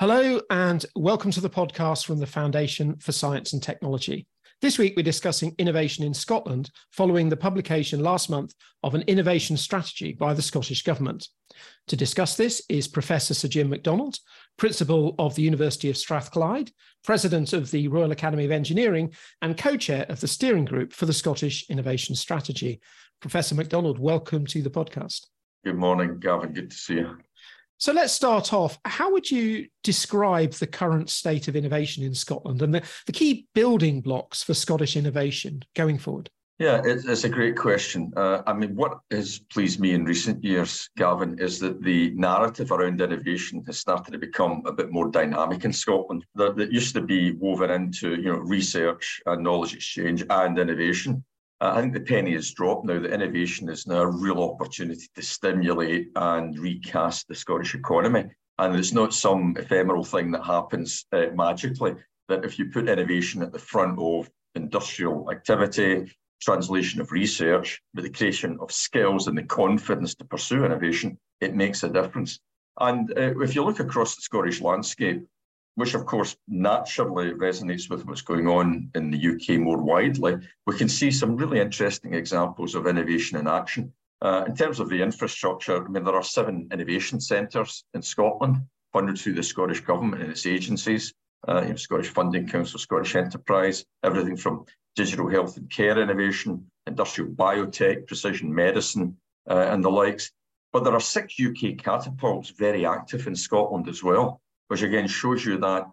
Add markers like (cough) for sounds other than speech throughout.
Hello, and welcome to the podcast from the Foundation for Science and Technology. This week, we're discussing innovation in Scotland following the publication last month of an innovation strategy by the Scottish Government. To discuss this is Professor Sir Jim McDonald, Principal of the University of Strathclyde, President of the Royal Academy of Engineering, and co chair of the steering group for the Scottish Innovation Strategy. Professor McDonald, welcome to the podcast. Good morning, Gavin. Good to see you. So let's start off. How would you describe the current state of innovation in Scotland and the, the key building blocks for Scottish innovation going forward? Yeah, it's, a great question. Uh, I mean, what has pleased me in recent years, Gavin, is that the narrative around innovation has started to become a bit more dynamic in Scotland. That, that used to be woven into, you know, research and knowledge exchange and innovation. I think the penny has dropped now. That innovation is now a real opportunity to stimulate and recast the Scottish economy. And it's not some ephemeral thing that happens uh, magically. That if you put innovation at the front of industrial activity, translation of research, but the creation of skills and the confidence to pursue innovation, it makes a difference. And uh, if you look across the Scottish landscape, which of course naturally resonates with what's going on in the UK more widely, we can see some really interesting examples of innovation in action. Uh, in terms of the infrastructure, I mean, there are seven innovation centres in Scotland, funded through the Scottish Government and its agencies, uh, you know, Scottish Funding Council, Scottish Enterprise, everything from digital health and care innovation, industrial biotech, precision medicine, uh, and the likes. But there are six UK catapults very active in Scotland as well which again shows you that,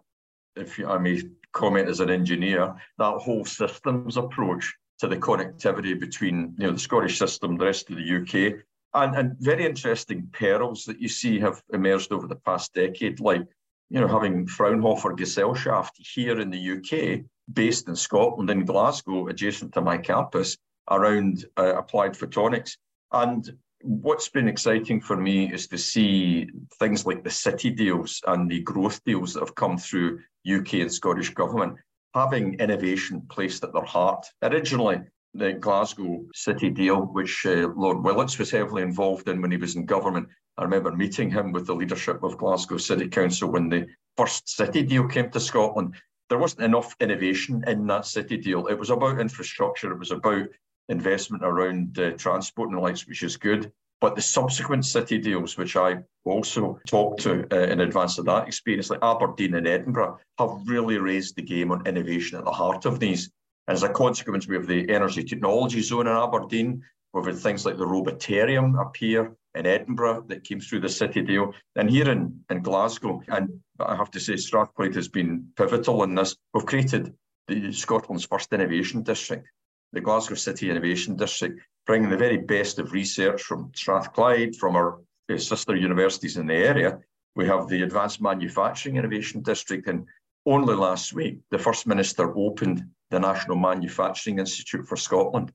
if I may comment as an engineer, that whole systems approach to the connectivity between you know the Scottish system, the rest of the UK, and, and very interesting perils that you see have emerged over the past decade, like you know having Fraunhofer Gesellschaft here in the UK, based in Scotland in Glasgow, adjacent to my campus, around uh, applied photonics, and what's been exciting for me is to see things like the city deals and the growth deals that have come through UK and Scottish government having innovation placed at their heart. Originally, the Glasgow City deal, which uh, Lord Willetts was heavily involved in when he was in government. I remember meeting him with the leadership of Glasgow City Council when the first city deal came to Scotland. There wasn't enough innovation in that city deal. It was about infrastructure, it was about investment around uh, transport and the likes, which is good. But the subsequent city deals, which I also talked to uh, in advance of that experience, like Aberdeen and Edinburgh, have really raised the game on innovation at the heart of these. As a consequence, we have the energy technology zone in Aberdeen. We've things like the Robotarium here in Edinburgh that came through the city deal. And here in, in Glasgow, and I have to say, Strathclyde has been pivotal in this. We've created the Scotland's first innovation district the Glasgow City Innovation District, bringing the very best of research from Strathclyde, from our uh, sister universities in the area. We have the Advanced Manufacturing Innovation District, and only last week, the First Minister opened the National Manufacturing Institute for Scotland.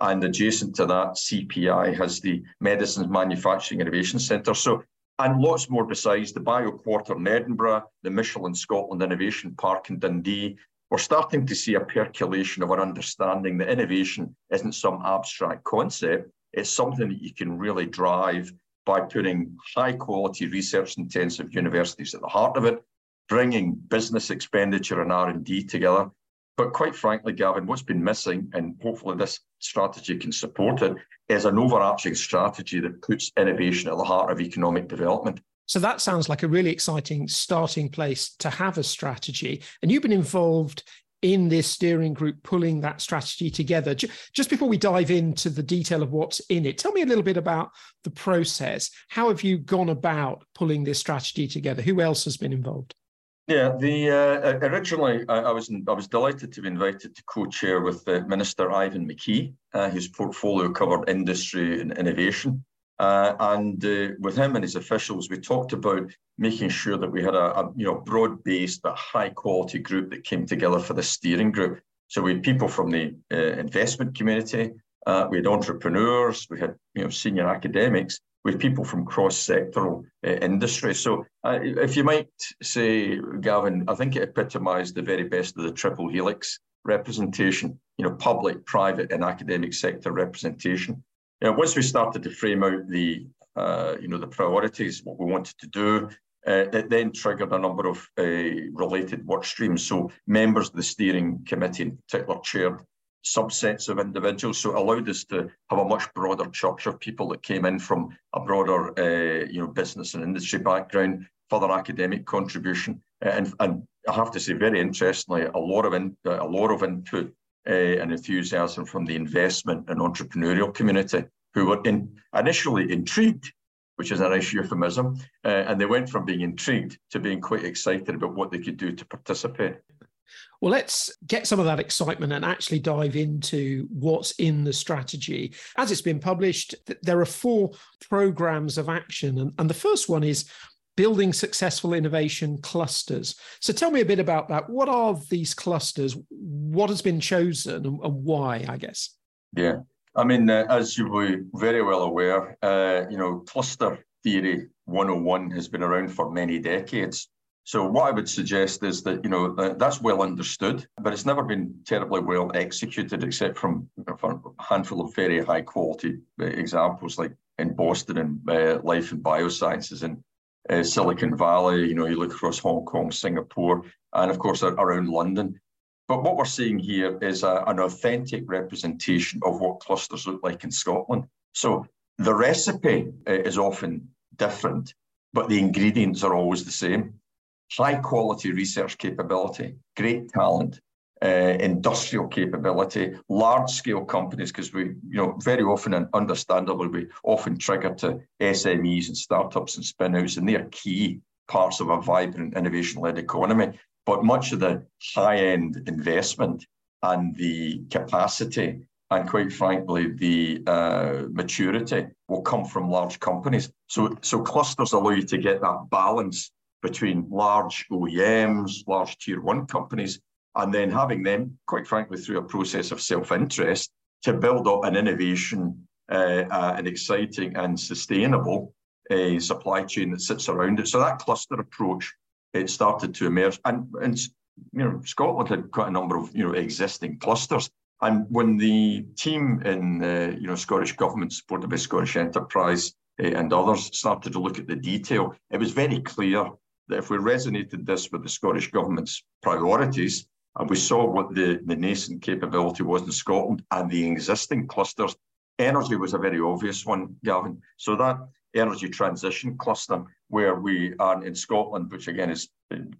And adjacent to that, CPI has the Medicines Manufacturing Innovation Centre. So, and lots more besides the Bio Quarter in Edinburgh, the Michelin Scotland Innovation Park in Dundee, we're starting to see a percolation of our understanding that innovation isn't some abstract concept. It's something that you can really drive by putting high quality research intensive universities at the heart of it, bringing business expenditure and R&D together. But quite frankly, Gavin, what's been missing, and hopefully this strategy can support it, is an overarching strategy that puts innovation at the heart of economic development. So that sounds like a really exciting starting place to have a strategy. And you've been involved in this steering group pulling that strategy together. Just before we dive into the detail of what's in it, tell me a little bit about the process. How have you gone about pulling this strategy together? Who else has been involved? Yeah, the uh, originally I, I, was I was delighted to be invited to co-chair with uh, Minister Ivan McKee, uh, whose portfolio covered industry and innovation. Uh, and uh, with him and his officials, we talked about making sure that we had a, a you know broad-based but high-quality group that came together for the steering group. So we had people from the uh, investment community, uh, we had entrepreneurs, we had you know senior academics, we had people from cross-sectoral uh, industry. So uh, if you might say, Gavin, I think it epitomised the very best of the triple helix representation. You know, public, private, and academic sector representation. You know, once we started to frame out the, uh, you know, the priorities, what we wanted to do, Uh, it then triggered a number of uh, related work streams. So members of the steering committee in particular chaired subsets of individuals. So it allowed us to have a much broader church of people that came in from a broader, uh, you know, business and industry background, further academic contribution, and, and I have to say, very interestingly, a lot of in, a lot of input and enthusiasm from the investment and entrepreneurial community, who were in, initially intrigued which is a nice euphemism. Uh, and they went from being intrigued to being quite excited about what they could do to participate. Well, let's get some of that excitement and actually dive into what's in the strategy. As it's been published, there are four programs of action. And, and the first one is building successful innovation clusters. So tell me a bit about that. What are these clusters? What has been chosen and, why, I guess? Yeah. I mean, uh, as you were very well aware, uh, you know, cluster theory 101 has been around for many decades. So what I would suggest is that you know that's well understood, but it's never been terribly well executed, except from a handful of very high quality uh, examples, like in Boston and uh, life and biosciences and uh, Silicon Valley. You know, you look across Hong Kong, Singapore, and of course around London. But what we're seeing here is a, an authentic representation of what clusters look like in Scotland. So the recipe uh, is often different, but the ingredients are always the same. High quality research capability, great talent, uh, industrial capability, large scale companies, because we, you know, very often and understandably, we often trigger to SMEs and startups and spin-outs, and they're key parts of a vibrant innovation led economy. But much of the high end investment and the capacity and quite frankly, the uh, maturity will come from large companies. So, so clusters allow you to get that balance between large OEMs, large tier one companies, and then having them, quite frankly, through a process of self-interest to build up an innovation, uh, uh, an exciting and sustainable uh, supply chain that sits around it. So that cluster approach it started to emerge. And, and you know, Scotland had quite a number of you know existing clusters. And when the team in the you know Scottish government, supported by Scottish Enterprise uh, and others, started to look at the detail, it was very clear that if we resonated this with the Scottish government's priorities, and we saw what the, the nascent capability was in Scotland and the existing clusters, energy was a very obvious one, Gavin. So that energy transition cluster where we are in Scotland, which again is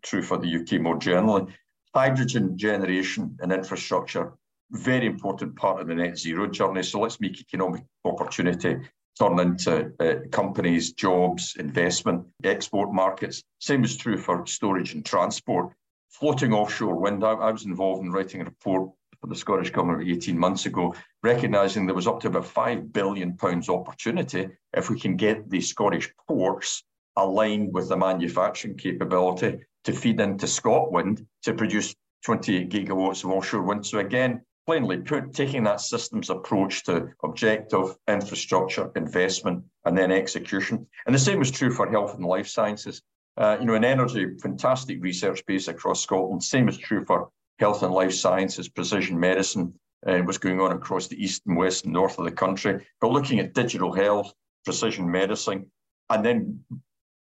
true for the UK more generally. Hydrogen generation and infrastructure, very important part of the net zero journey. So let's make economic opportunity turn into uh, companies, jobs, investment, export markets. Same is true for storage and transport. Floating offshore wind. I, I was involved in writing a report for the Scottish Government 18 months ago, recognising there was up to about £5 billion opportunity if we can get the Scottish ports aligned with the manufacturing capability to feed into Scotland to produce 28 gigawatts of offshore wind. So again, plainly put, taking that systems approach to objective, infrastructure, investment, and then execution. And the same is true for health and life sciences. Uh, you know, in energy, fantastic research base across Scotland. Same is true for health and life sciences, precision medicine, uh, what's going on across the east and west and north of the country. But looking at digital health, precision medicine, and then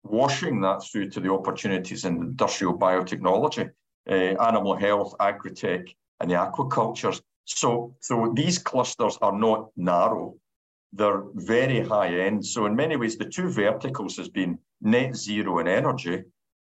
washing that through to the opportunities in industrial biotechnology, uh, animal health, agri-tech, and the aquacultures. So, so these clusters are not narrow; they're very high end. So, in many ways, the two verticals has been net zero in energy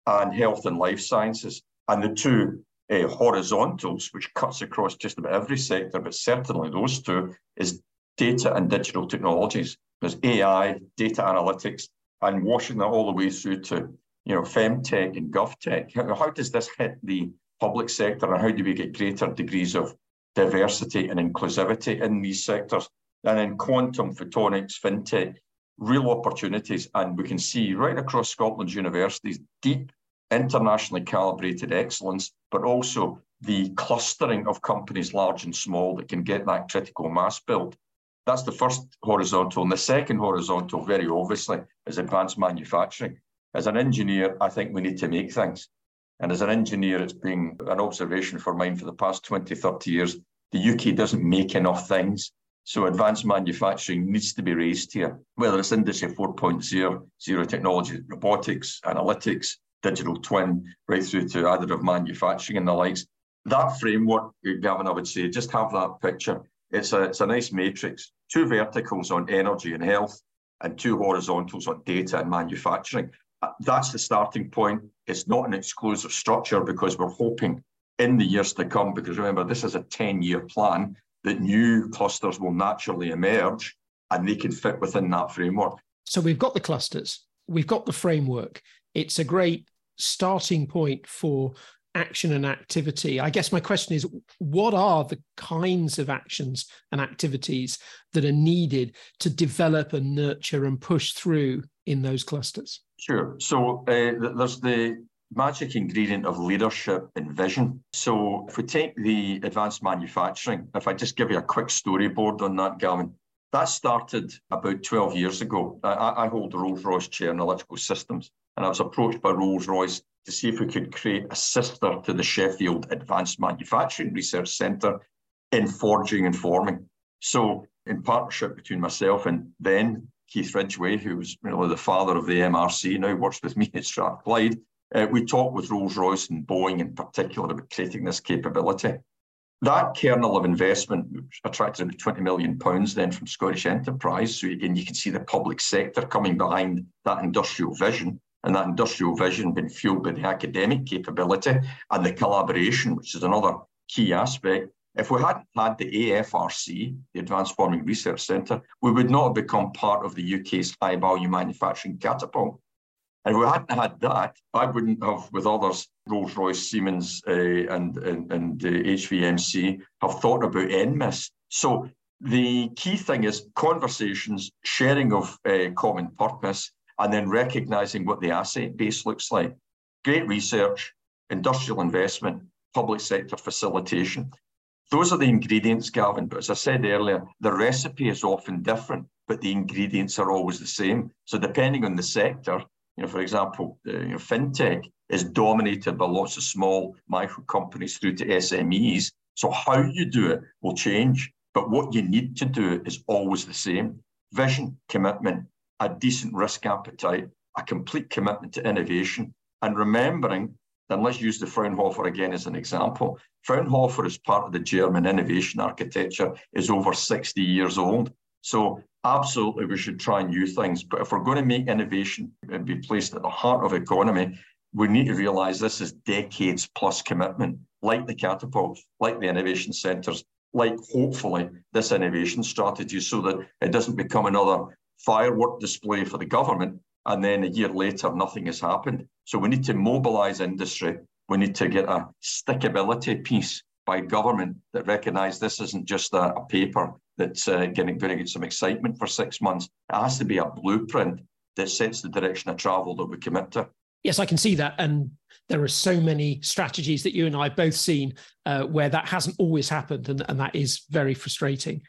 and health and life sciences, and the two uh, horizontals, which cuts across just about every sector, but certainly those two, is data and digital technologies. There's AI, data analytics, and washing that all the way through to you know femtech and govtech. How, how does this hit the public sector, and how do we get greater degrees of diversity and inclusivity in these sectors? And then quantum, photonics, fintech, real opportunities, and we can see right across Scotland's universities deep internationally calibrated excellence, but also the clustering of companies large and small that can get that critical mass built. That's the first horizontal. And the second horizontal, very obviously, is advanced manufacturing. As an engineer, I think we need to make things. And as an engineer, it's been an observation for mine for the past 20, 30 years. The UK doesn't make enough things. So advanced manufacturing needs to be raised here, whether it's industry 4.0, zero technology, robotics, analytics, digital twin, right through to additive manufacturing and the likes. That framework, Gavin, I would say, just have that picture. It's a, it's a nice matrix, two verticals on energy and health, and two horizontals on data and manufacturing. That's the starting point. It's not an exclusive structure because we're hoping in the years to come, because remember, this is a 10 year plan, that new clusters will naturally emerge and they can fit within that framework. So we've got the clusters, we've got the framework. It's a great starting point for action and activity. I guess my question is what are the kinds of actions and activities that are needed to develop and nurture and push through in those clusters? Sure. So uh, there's the magic ingredient of leadership and vision. So if we take the advanced manufacturing, if I just give you a quick storyboard on that, Gavin, that started about 12 years ago. I, I hold the Rolls-Royce chair in electrical systems, and I was approached by Rolls-Royce to see if we could create a sister to the Sheffield Advanced Manufacturing Research Centre in forging and forming. So in partnership between myself and then Keith Ridgway, who was really the father of the MRC, now works with me at Strathclyde, uh, we talked with Rolls-Royce and Boeing in particular about creating this capability. That kernel of investment attracted about 20 million pounds then from Scottish Enterprise. So again, you can see the public sector coming behind that industrial vision and that industrial vision being fueled by the academic capability and the collaboration, which is another key aspect. If we hadn't had the AFRC, the Advanced Forming Research Centre, we would not have become part of the UK's high value manufacturing catapult. If we hadn't had that, I wouldn't have, with others, Rolls Royce, Siemens, uh, and, and, and uh, HVMC, have thought about NMIS. So the key thing is conversations, sharing of uh, common purpose, and then recognizing what the asset base looks like. Great research, industrial investment, public sector facilitation. Those are the ingredients, Gavin. But as I said earlier, the recipe is often different, but the ingredients are always the same. So depending on the sector, you know, for example, uh, you know, fintech is dominated by lots of small micro companies through to SMEs. So how you do it will change, but what you need to do is always the same: vision, commitment, a decent risk appetite, a complete commitment to innovation, and remembering, and let's use the Fraunhofer again as an example. Fraunhofer is part of the German innovation architecture, is over 60 years old. So absolutely we should try new things. But if we're going to make innovation and be placed at the heart of economy, we need to realize this is decades plus commitment, like the catapults, like the innovation centres, like hopefully this innovation strategy, so that it doesn't become another firework display for the government, and then a year later, nothing has happened. So we need to mobilize industry. We need to get a stickability piece by government that recognise this isn't just a, a paper that's uh, getting, going to get some excitement for six months. It has to be a blueprint that sets the direction of travel that we commit to. Yes, I can see that. And there are so many strategies that you and I have both seen uh, where that hasn't always happened. And, and that is very frustrating.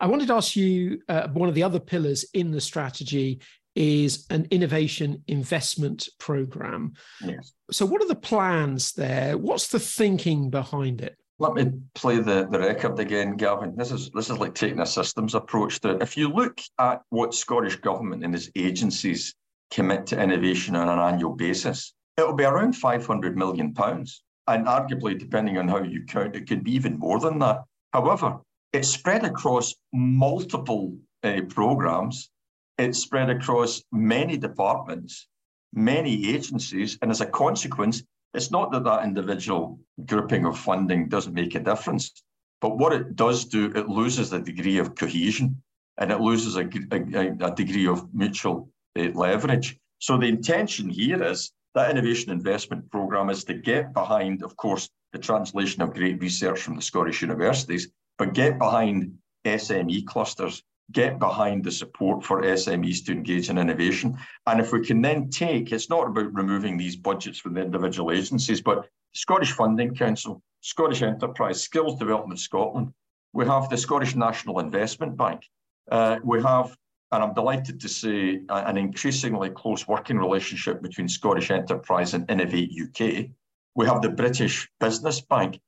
I wanted to ask you uh, one of the other pillars in the strategy is an innovation investment program. Yes. So, what are the plans there? What's the thinking behind it? Let me play the, the record again, Gavin. This is this is like taking a systems approach to it. If you look at what Scottish Government and its agencies commit to innovation on an annual basis, it'll be around 500 million pounds. And arguably, depending on how you count, it could be even more than that. However, it's spread across multiple uh, programs. It's spread across many departments, many agencies, and as a consequence, it's not that that individual grouping of funding doesn't make a difference, but what it does do, it loses a degree of cohesion and it loses a, a, a degree of mutual uh, leverage. So the intention here is that innovation investment programme is to get behind, of course, the translation of great research from the Scottish universities, but get behind SME clusters, get behind the support for SMEs to engage in innovation. And if we can then take, it's not about removing these budgets from the individual agencies, but Scottish Funding Council, Scottish Enterprise, Skills Development Scotland, we have the Scottish National Investment Bank. Uh, we have, and I'm delighted to say, an increasingly close working relationship between Scottish Enterprise and Innovate UK. We have the British Business Bank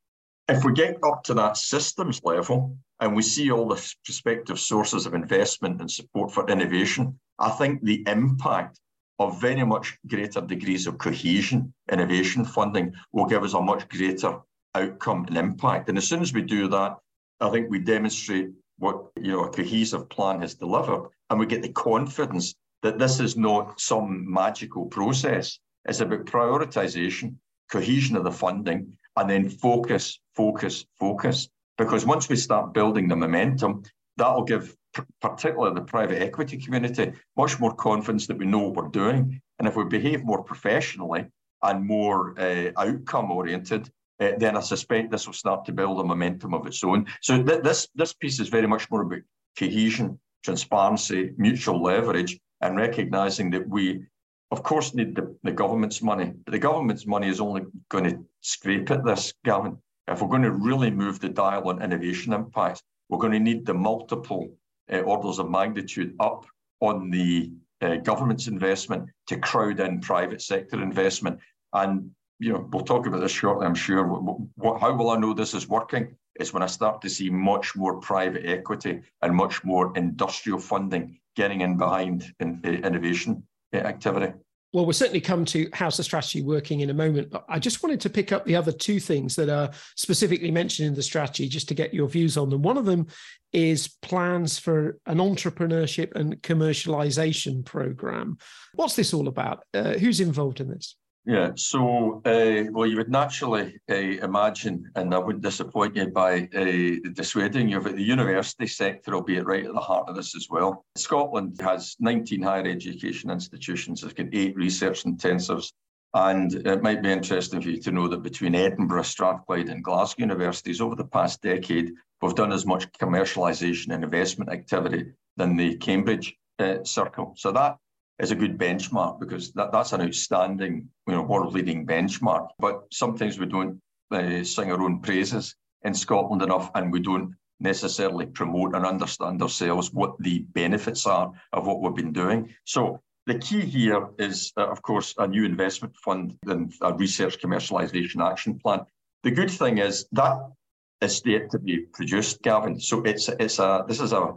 if we get up to that systems level, and we see all the prospective sources of investment and support for innovation, I think the impact of very much greater degrees of cohesion innovation funding will give us a much greater outcome and impact. And as soon as we do that, I think we demonstrate what you know a cohesive plan has delivered, and we get the confidence that this is not some magical process. It's about prioritization, cohesion of the funding, and then focus, focus, focus. Because once we start building the momentum, that'll give particularly the private equity community much more confidence that we know what we're doing. And if we behave more professionally and more uh, outcome oriented, uh, then I suspect this will start to build a momentum of its own. So th- this this piece is very much more about cohesion, transparency, mutual leverage, and recognizing that we, of course, need the, the government's money. But the government's money is only going to scrape at this, Gavin. If we're going to really move the dial on innovation impact, we're going to need the multiple uh, orders of magnitude up on the uh, government's investment to crowd in private sector investment. And you know, we'll talk about this shortly, I'm sure. What, how will I know this is working? Is when I start to see much more private equity and much more industrial funding getting in behind in, in innovation activity. Well, we'll certainly come to how's the strategy working in a moment, but I just wanted to pick up the other two things that are specifically mentioned in the strategy just to get your views on them. One of them is plans for an entrepreneurship and commercialization program. What's this all about? Uh, who's involved in this? Yeah, so uh, well, you would naturally uh, imagine, and I wouldn't disappoint you by uh, dissuading you, that the university sector will be right at the heart of this as well. Scotland has 19 higher education institutions, it's got eight research intensives, and it might be interesting for you to know that between Edinburgh, Strathclyde, and Glasgow universities over the past decade, we've done as much commercialisation and investment activity than the Cambridge uh, circle. So that is a good benchmark because that, that's an outstanding, you know, world-leading benchmark. But sometimes we don't uh, sing our own praises in Scotland enough, and we don't necessarily promote and understand ourselves what the benefits are of what we've been doing. So the key here is, uh, of course, a new investment fund and a research commercialisation action plan. The good thing is that is yet to be produced, Gavin. So it's it's a this is a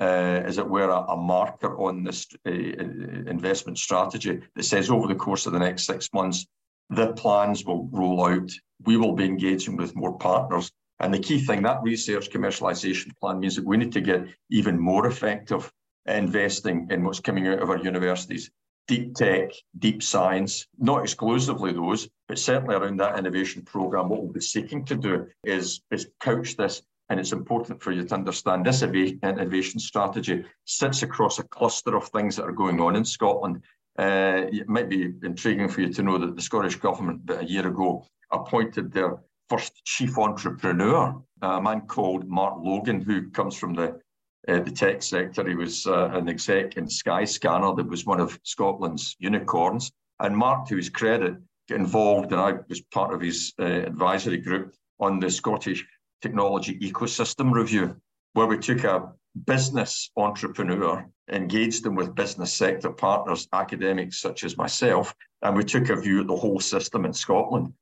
uh, as it were, a, a marker on this uh, investment strategy that says over the course of the next six months, the plans will roll out. We will be engaging with more partners. And the key thing, that research commercialization plan means that we need to get even more effective investing in what's coming out of our universities. Deep tech, deep science, not exclusively those, but certainly around that innovation program, what we'll be seeking to do is, is couch this and it's important for you to understand this innovation strategy sits across a cluster of things that are going on in Scotland. Uh, it might be intriguing for you to know that the Scottish Government, a year ago, appointed their first chief entrepreneur, a man called Mark Logan, who comes from the uh, the tech sector. He was uh, an exec in Skyscanner, that was one of Scotland's unicorns. And Mark, to his credit, got involved, and I was part of his uh, advisory group on the Scottish technology ecosystem review, where we took a business entrepreneur, engaged them with business sector partners, academics such as myself, and we took a view at the whole system in Scotland.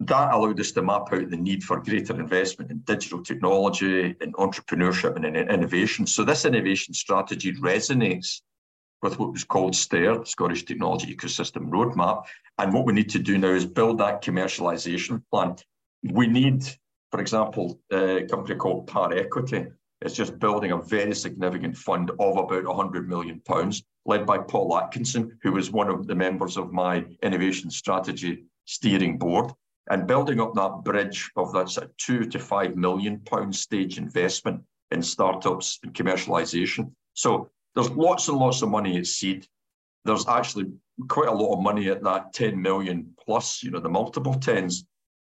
That allowed us to map out the need for greater investment in digital technology, in entrepreneurship, and in innovation. So, this innovation strategy resonates with what was called STAIR, Scottish Technology Ecosystem Roadmap. And what we need to do now is build that commercialisation plan. We need for example, a company called Par Equity is just building a very significant fund of about 100 million pounds, led by Paul Atkinson, who was one of the members of my innovation strategy steering board, and building up that bridge of that sort of two to five million pound stage investment in startups and commercialization. So there's lots and lots of money at seed. There's actually quite a lot of money at that 10 million plus, you know, the multiple tens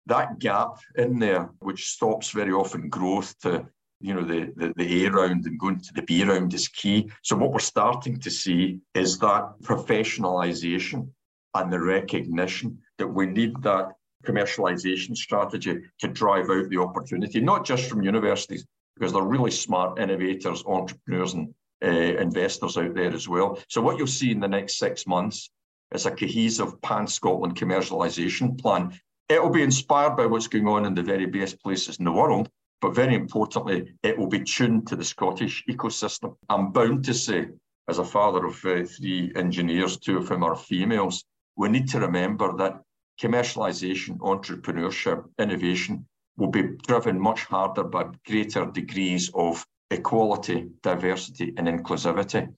that gap in there, which stops very often growth to you know the, the, the A round and going to the B round is key. So what we're starting to see is that professionalization and the recognition that we need that commercialization strategy to drive out the opportunity, not just from universities, because they're really smart innovators, entrepreneurs, and uh, investors out there as well. So what you'll see in the next six months is a cohesive pan Scotland commercialisation plan It'll be inspired by what's going on in the very best places in the world, but very importantly, it will be tuned to the Scottish ecosystem. I'm bound to say, as a father of uh, three engineers, two of whom are females, we need to remember that commercialisation, entrepreneurship, innovation will be driven much harder by greater degrees of equality, diversity, and inclusivity.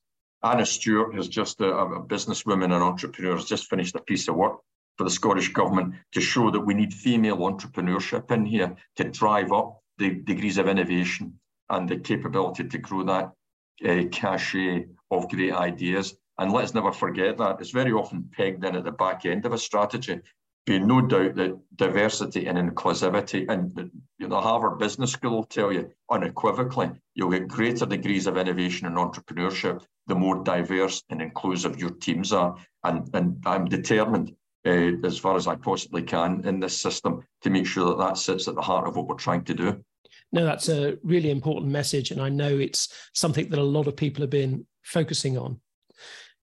Ana Stewart has just, a, a businesswoman and entrepreneur, has just finished a piece of work for the Scottish Government to show that we need female entrepreneurship in here to drive up the degrees of innovation and the capability to grow that uh, cachet of great ideas. And let's never forget that it's very often pegged in at the back end of a strategy. Be no doubt that diversity and inclusivity, and you know, Harvard Business School will tell you unequivocally, you'll get greater degrees of innovation and entrepreneurship the more diverse and inclusive your teams are. And, and I'm determined uh, as far as I possibly can in this system to make sure that that sits at the heart of what we're trying to do. No, that's a really important message. And I know it's something that a lot of people have been focusing on.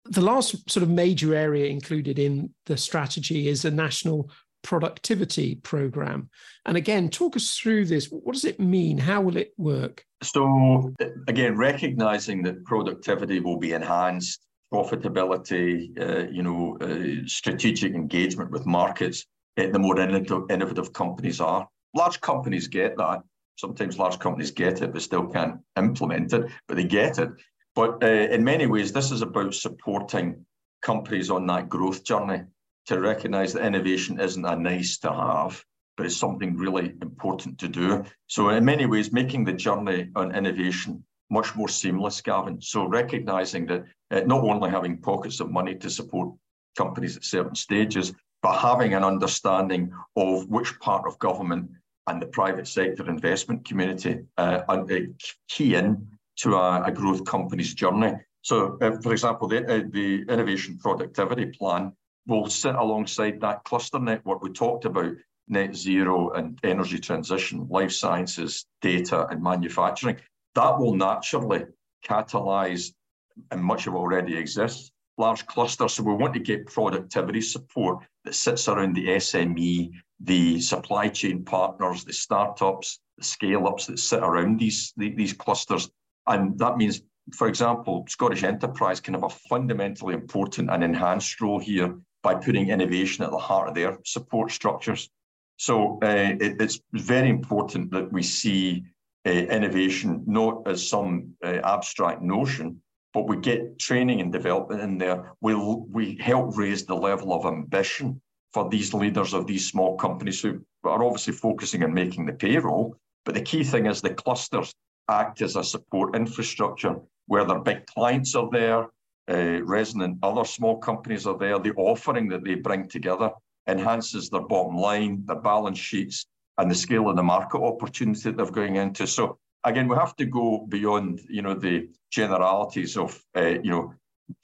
The last sort of major area included in the strategy is a national productivity program. And again, talk us through this. What does it mean? How will it work? So, again, recognizing that productivity will be enhanced profitability, uh, you know, uh, strategic engagement with markets, uh, the more innovative companies are. Large companies get that. Sometimes large companies get it, but still can't implement it, but they get it. But uh, in many ways, this is about supporting companies on that growth journey to recognize that innovation isn't a nice to have, but it's something really important to do. So, in many ways, making the journey on innovation much more seamless, Gavin. So recognizing that uh, not only having pockets of money to support companies at certain stages, but having an understanding of which part of government and the private sector investment community uh, uh, key in to a, a, growth company's journey. So, uh, for example, the, uh, the innovation productivity plan will sit alongside that cluster network we talked about net zero and energy transition, life sciences, data, and manufacturing that will naturally catalyze, and much of already exists, large clusters. So we want to get productivity support that sits around the SME, the supply chain partners, the startups, the scale ups that sit around these, these clusters. And that means, for example, Scottish Enterprise can have a fundamentally important and enhanced role here by putting innovation at the heart of their support structures. So uh, it, it's very important that we see uh, innovation not as some uh, abstract notion, but we get training and development in there. We'll, we help raise the level of ambition for these leaders of these small companies who are obviously focusing on making the payroll. But the key thing is the clusters act as a support infrastructure where their big clients are there, uh, resonant other small companies are there. The offering that they bring together enhances their bottom line, their balance sheets, and the scale of the market opportunity that they're going into. So again, we have to go beyond, you know, the generalities of, uh, you know,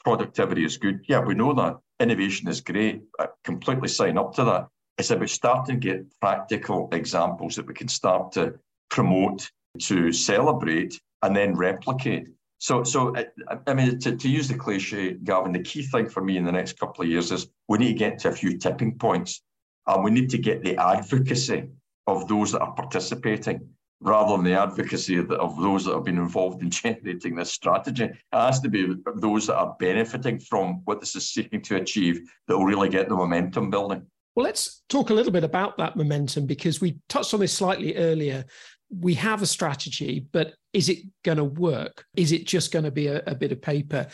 productivity is good. Yeah, we know that. Innovation is great. I completely sign up to that. It's about starting to get practical examples that we can start to promote, to celebrate, and then replicate. So, so I, I mean, to, to use the cliche, Gavin, the key thing for me in the next couple of years is we need to get to a few tipping points, and we need to get the advocacy of those that are participating rather than the advocacy of, those that have been involved in (laughs) generating this strategy. It has to be those that are benefiting from what this is seeking to achieve that will really get the momentum building. Well, let's talk a little bit about that momentum because we touched on this slightly earlier. We have a strategy, but is it going to work? Is it just going to be a, a bit of paper?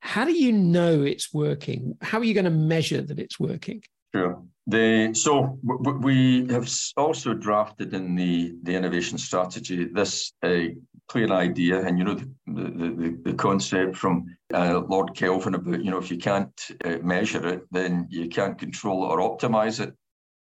How do you know it's working? How are you going to measure that it's working? Sure. The, so we have also drafted in the, the innovation strategy this uh, clear idea, and you know the, the, the concept from uh, Lord Kelvin about you know if you can't uh, measure it, then you can't control it or optimize it.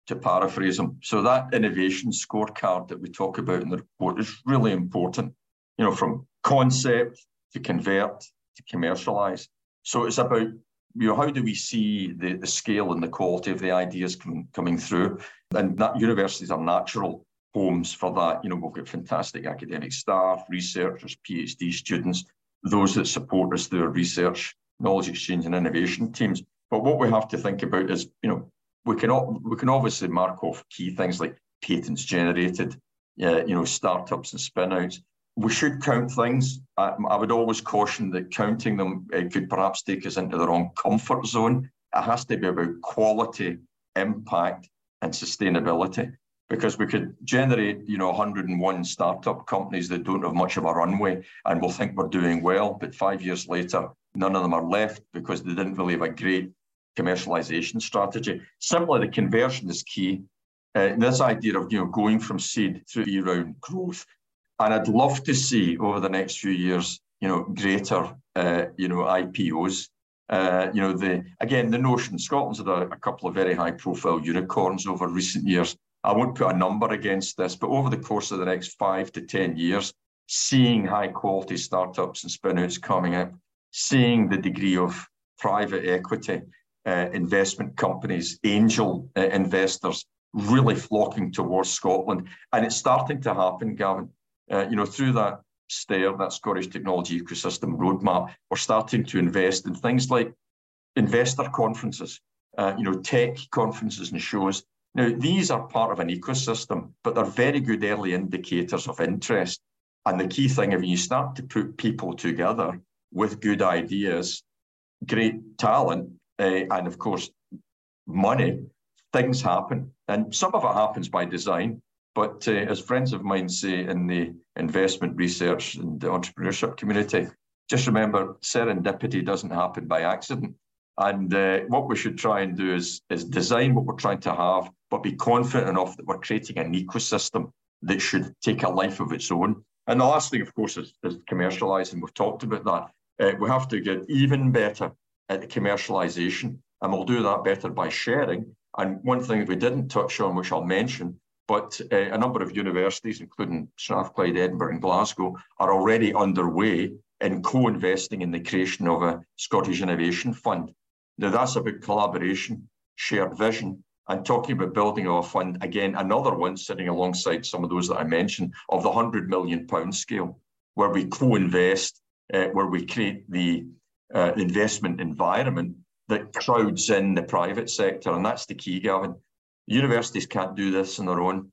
To paraphrase him, so that innovation scorecard that we talk about in the report is really important. You know, from concept to convert to commercialize. So it's about you know, how do we see the, the scale and the quality of the ideas com- coming through? And that universities are natural homes for that. You know, we've got fantastic academic staff, researchers, PhD students, those that support us through our research, knowledge exchange, and innovation teams. But what we have to think about is, you know, we can we can obviously mark off key things like patents generated, uh, you know, startups and spinouts. We should count things. I, I would always caution that counting them uh, could perhaps take us into the wrong comfort zone. It has to be about quality, impact, and sustainability because we could generate, you know, 101 startup companies that don't have much of a runway and will think we're doing well, but five years later, none of them are left because they didn't really have a great commercialization strategy. Simply, the conversion is key. Uh, this idea of you know going from seed through year-round growth, and I'd love to see over the next few years, you know, greater, uh, you know, IPOs. Uh, you know, the again the notion Scotland's had a, a couple of very high-profile unicorns over recent years I won't put a number against this, but over the course of the next five to 10 years, seeing high quality startups and spinouts coming up, seeing the degree of private equity, uh, investment companies, angel uh, investors really flocking towards Scotland. And it's starting to happen, Gavin. Uh, you know, through that STAIR, that Scottish Technology Ecosystem Roadmap, we're starting to invest in things like investor conferences, uh, you know, tech conferences and shows now, these are part of an ecosystem, but they're very good early indicators of interest. And the key thing, if you start to put people together with good ideas, great talent, uh, and of course, money, things happen. And some of it happens by design. But uh, as friends of mine say in the investment research and the entrepreneurship community, just remember serendipity doesn't happen by accident. And uh, what we should try and do is, is design what we're trying to have, but be confident enough that we're creating an ecosystem that should take a life of its own. And the last thing, of course, is, is commercializing. We've talked about that. Uh, we have to get even better at the commercialization, and we'll do that better by sharing. And one thing we didn't touch on, which I'll mention, but uh, a number of universities, including Strathclyde, Edinburgh, and Glasgow, are already underway in co-investing in the creation of a Scottish Innovation Fund. Now, that's about collaboration, shared vision, and talking about building a fund, again, another one sitting alongside some of those that I mentioned of the 100 million pound scale, where we co invest, uh, where we create the uh, investment environment that crowds in the private sector. And that's the key, Gavin. Universities can't do this on their own.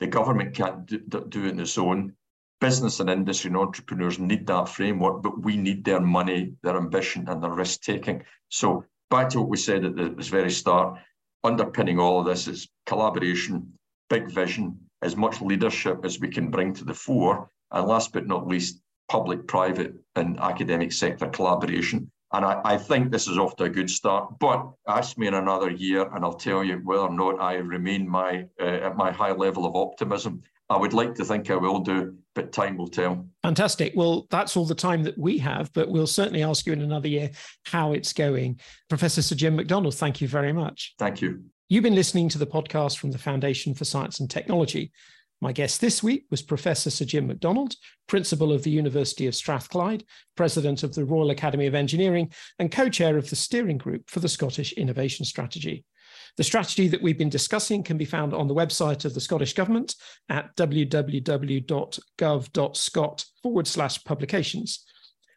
The government can't do, do it on its own. Business and industry and entrepreneurs need that framework, but we need their money, their ambition, and their risk taking. So back to what we said at the, very start, underpinning all of this is collaboration, big vision, as much leadership as we can bring to the fore, and last but not least, public, private, and academic sector collaboration. And I, I, think this is off to a good start. But ask me in another year, and I'll tell you whether or not I remain my uh, at my high level of optimism. I would like to think I will do, but time will tell. Fantastic. Well, that's all the time that we have, but we'll certainly ask you in another year how it's going. Professor Sir Jim McDonald, thank you very much. Thank you. You've been listening to the podcast from the Foundation for Science and Technology. My guest this week was Professor Sir Jim McDonald, Principal of the University of Strathclyde, President of the Royal Academy of Engineering, and co chair of the steering group for the Scottish Innovation Strategy. The strategy that we've been discussing can be found on the website of the Scottish Government at www.gov.scot forward slash publications.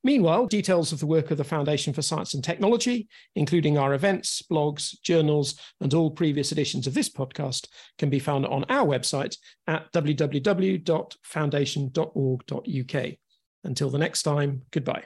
Meanwhile, details of the work of the Foundation for Science and Technology, including our events, blogs, journals, and all previous editions of this podcast, can be found on our website at www.foundation.org.uk. Until the next time, goodbye.